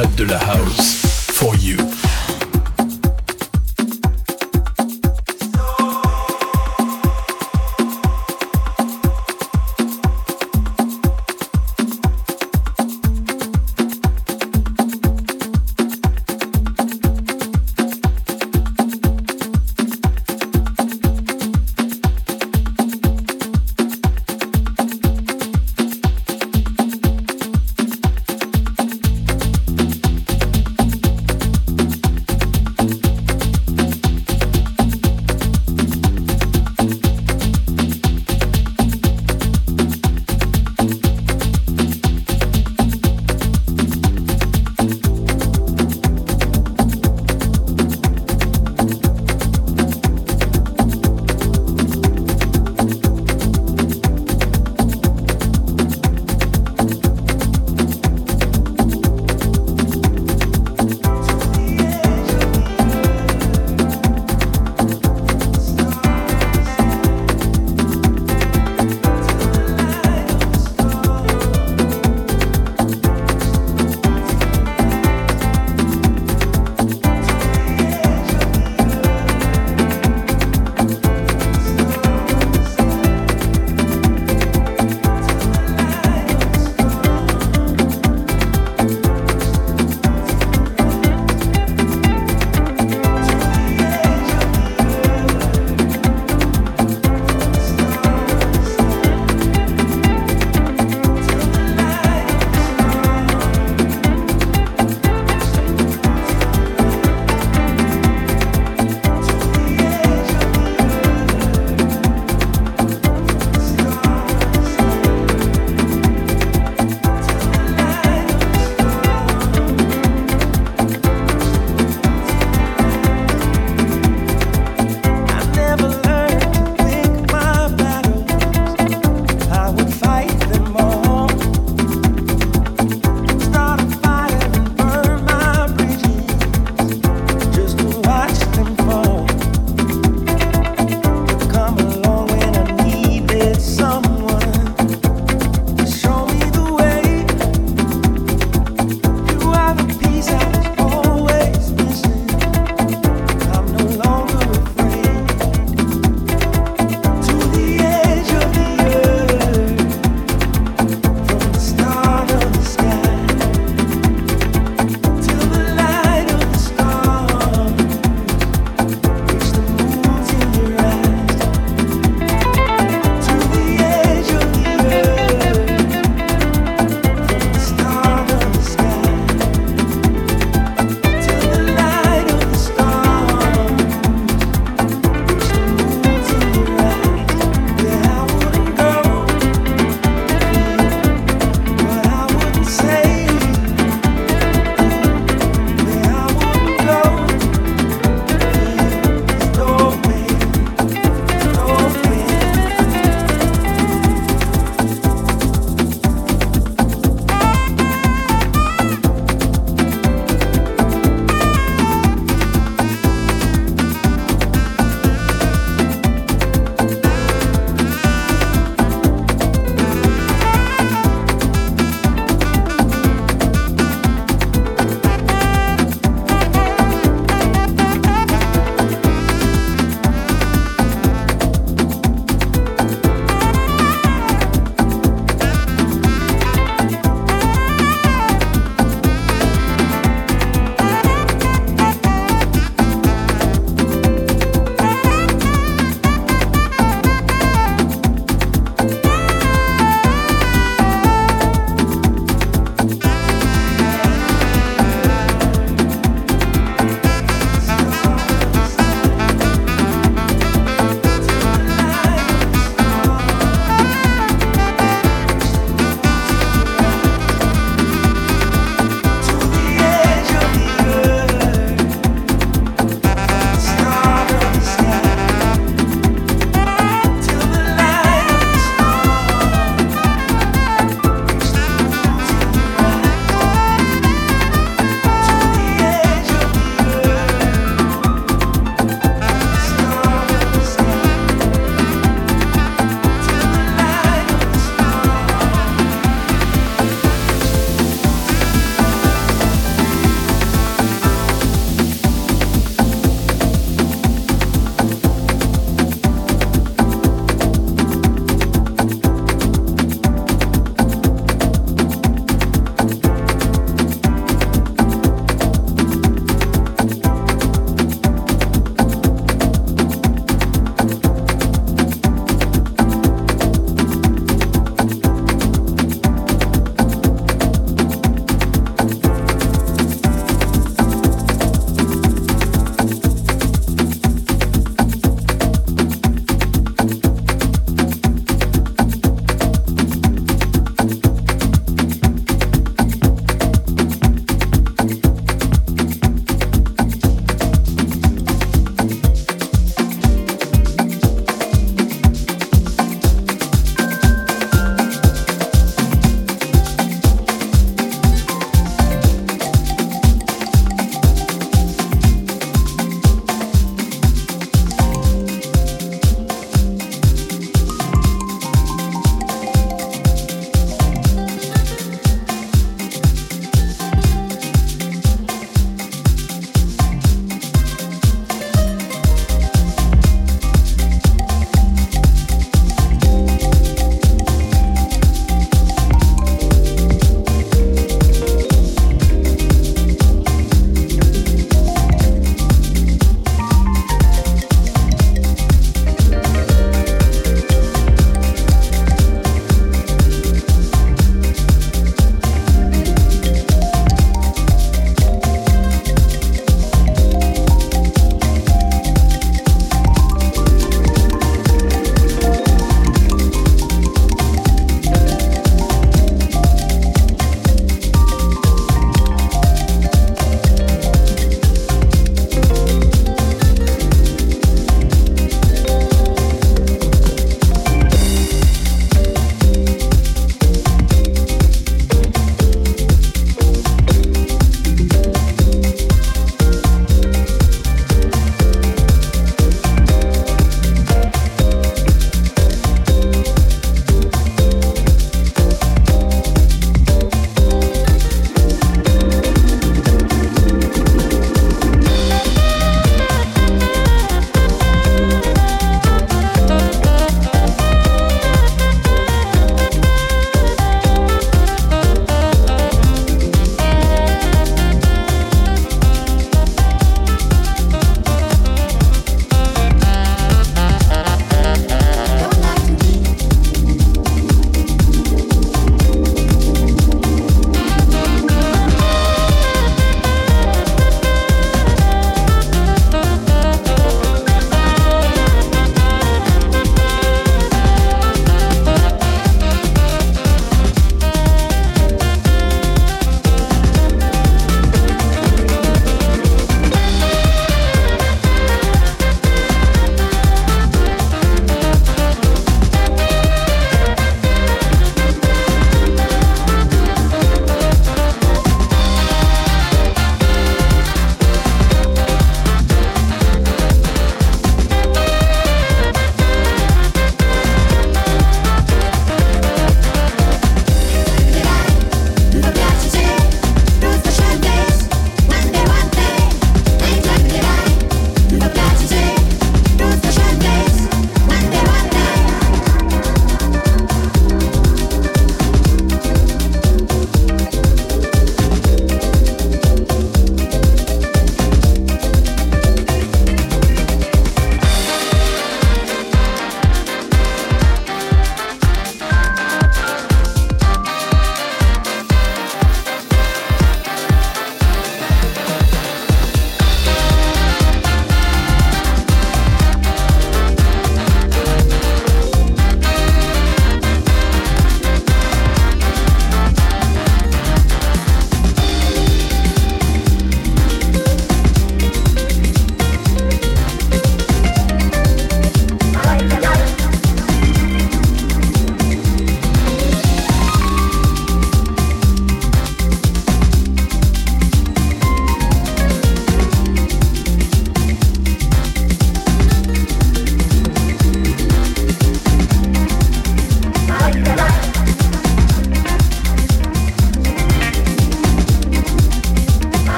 club de la house. For you.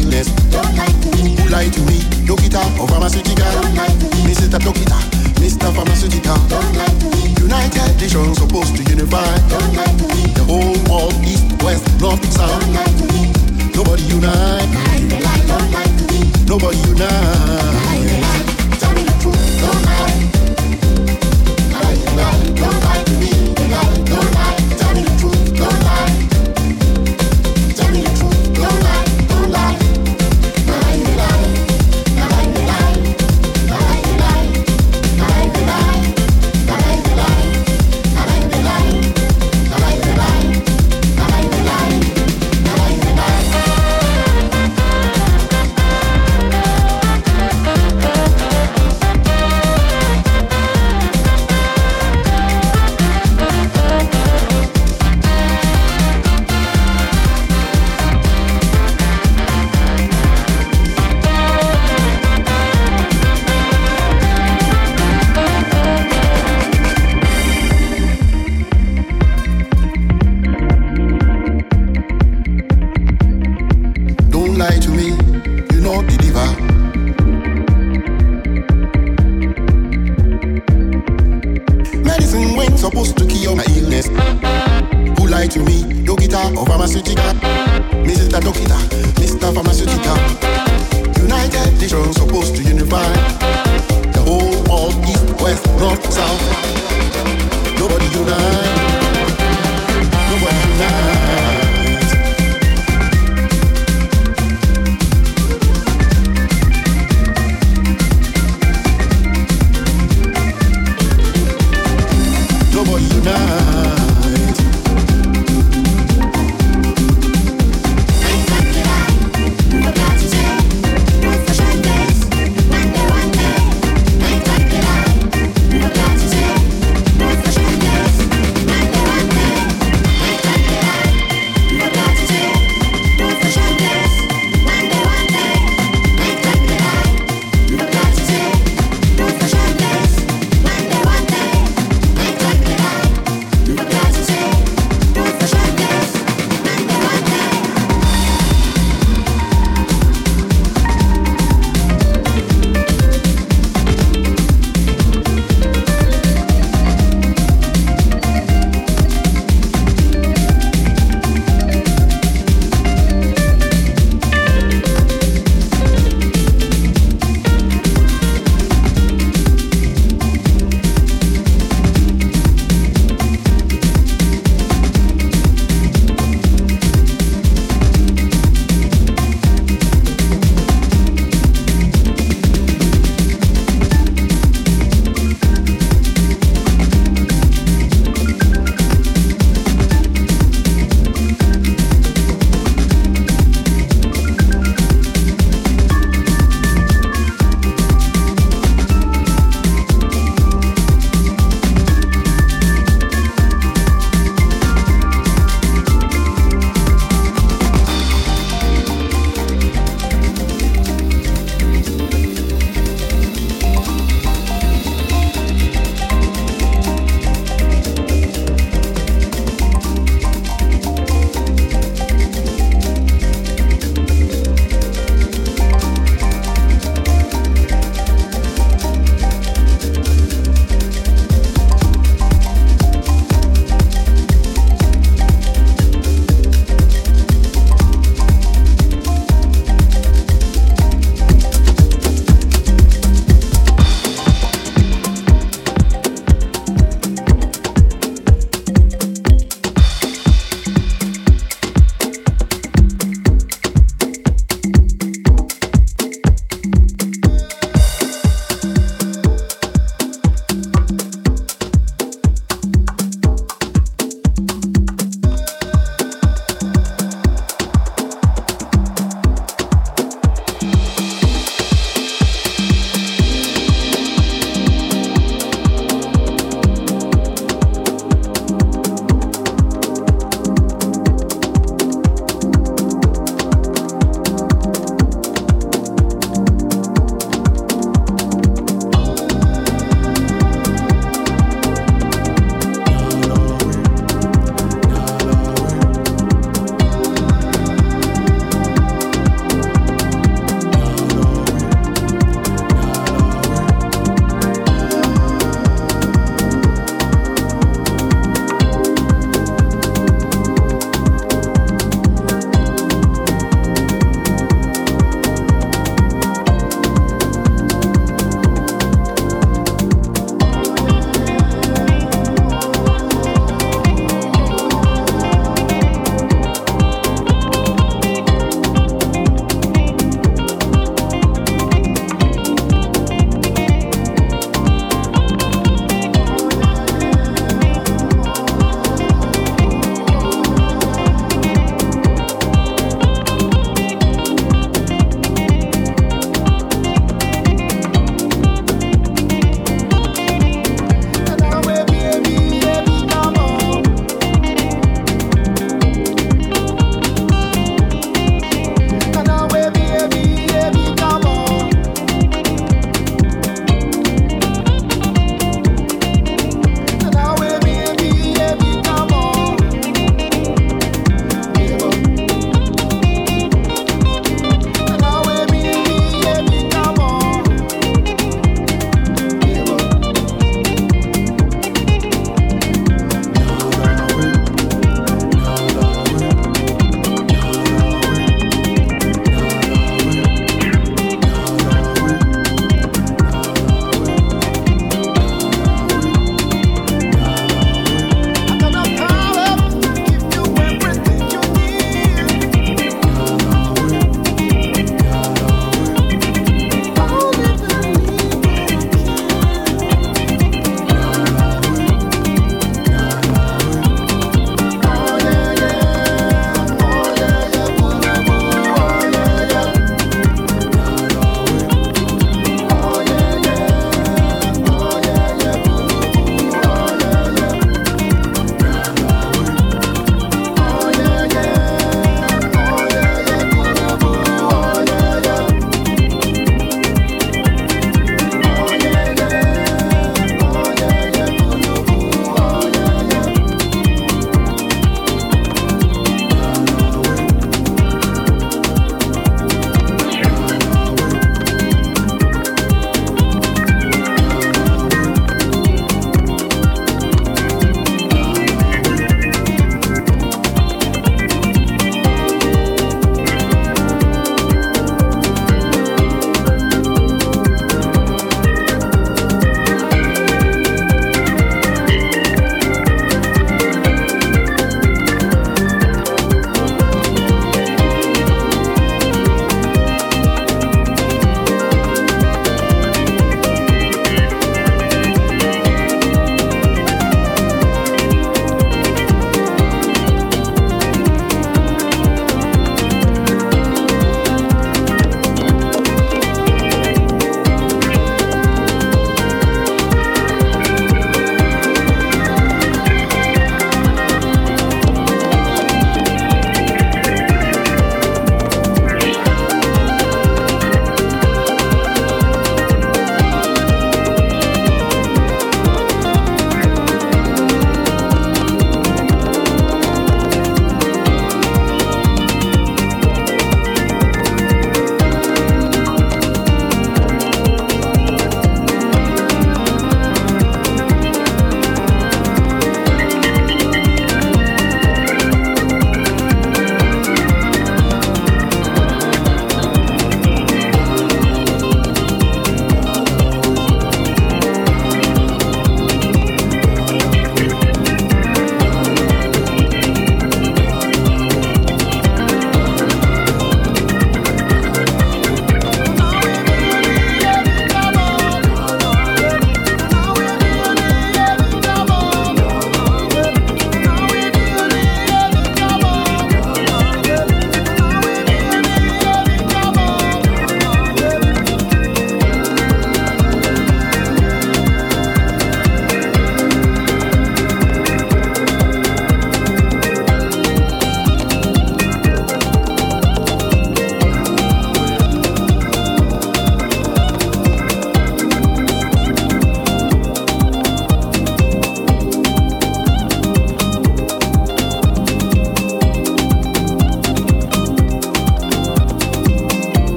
illness. Don't like me. Who lie to me? Doctor, or pharmaceutical? Don't like me. Mr. doctor, Mr. Pharmaceutical. Don't like me. United Nations supposed to unify. Don't like me. The whole world, east, west, north, south. Don't like me. Nobody unite. Don't like me. Nobody unite.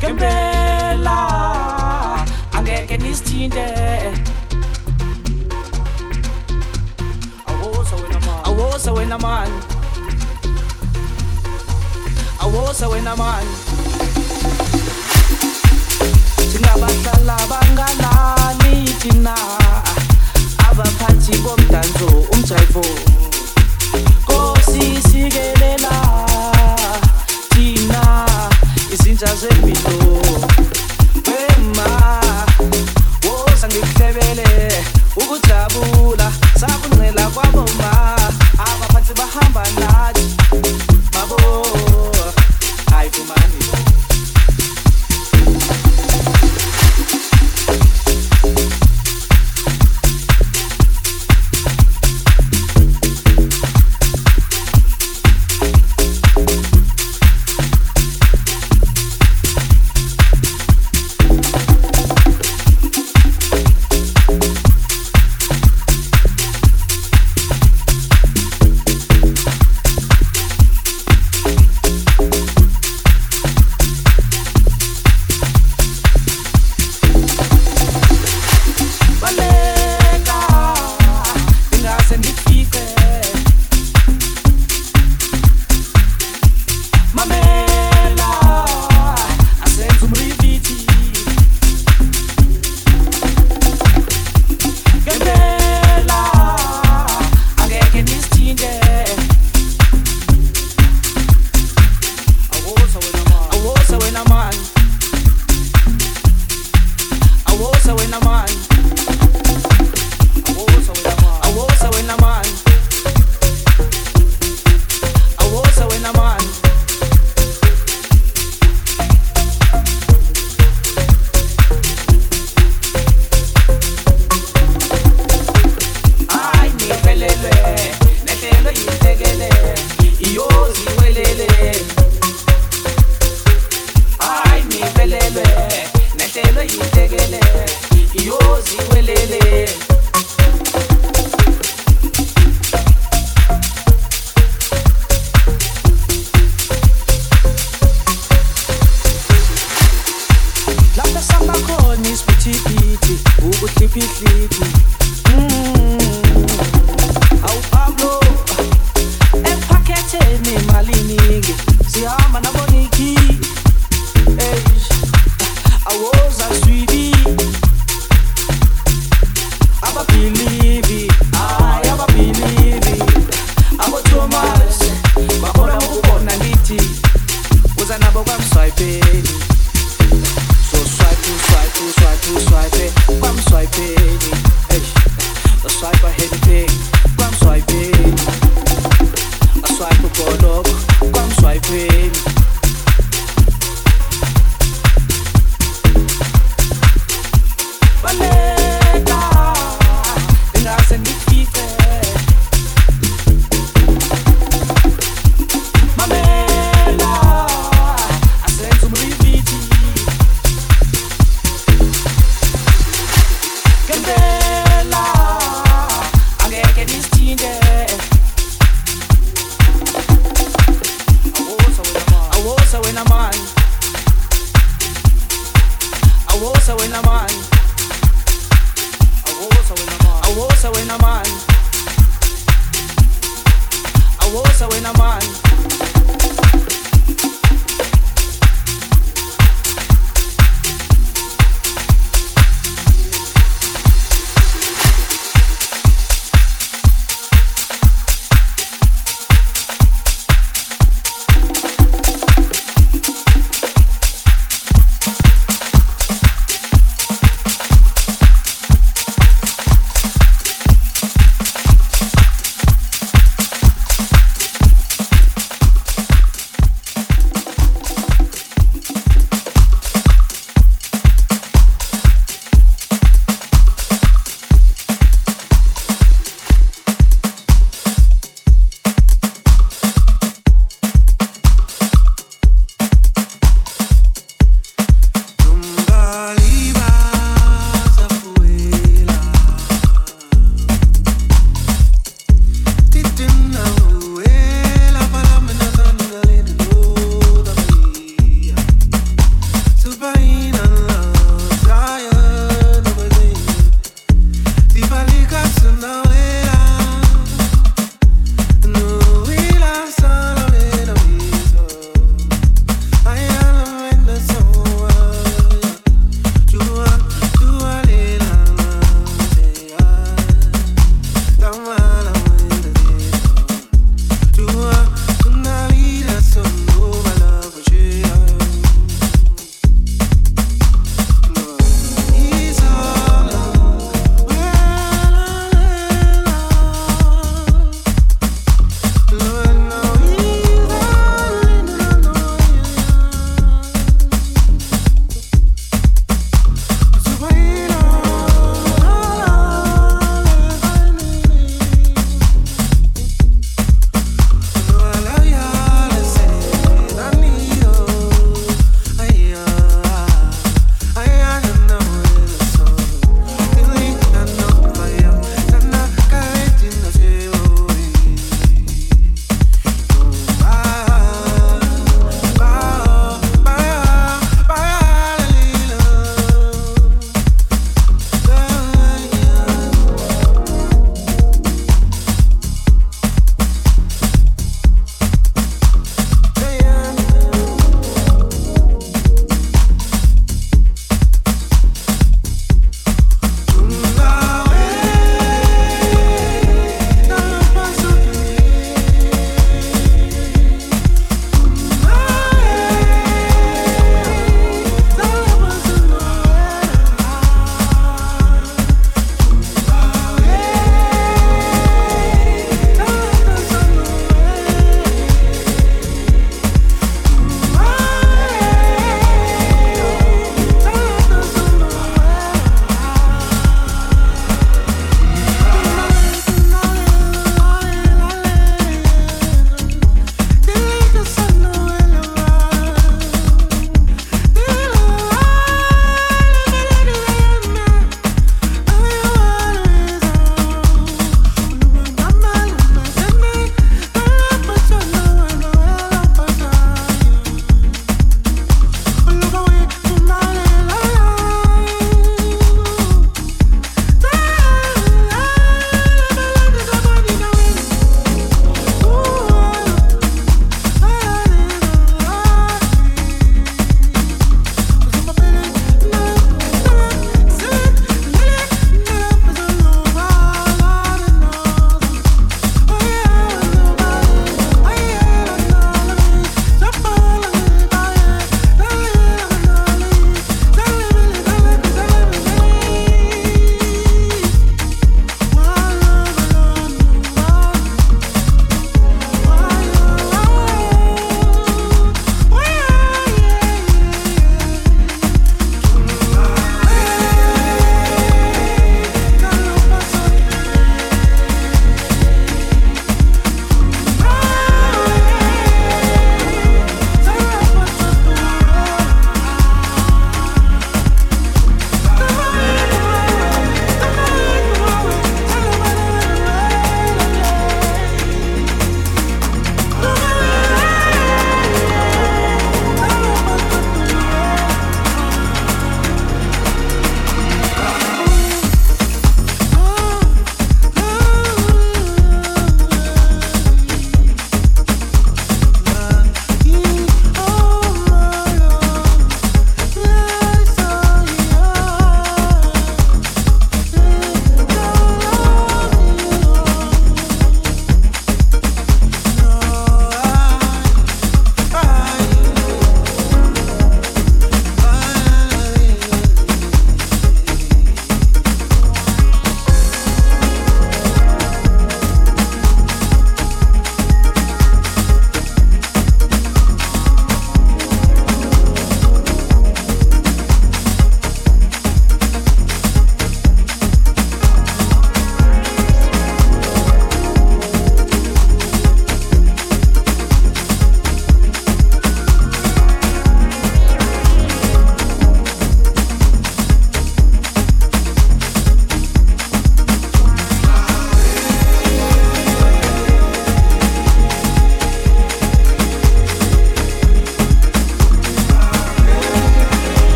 Gambrella Ande kenistinde Awosa wena man. Awosa wena man. Singabahlala bangalani thina abaphathi bomdanso umjayivo já repito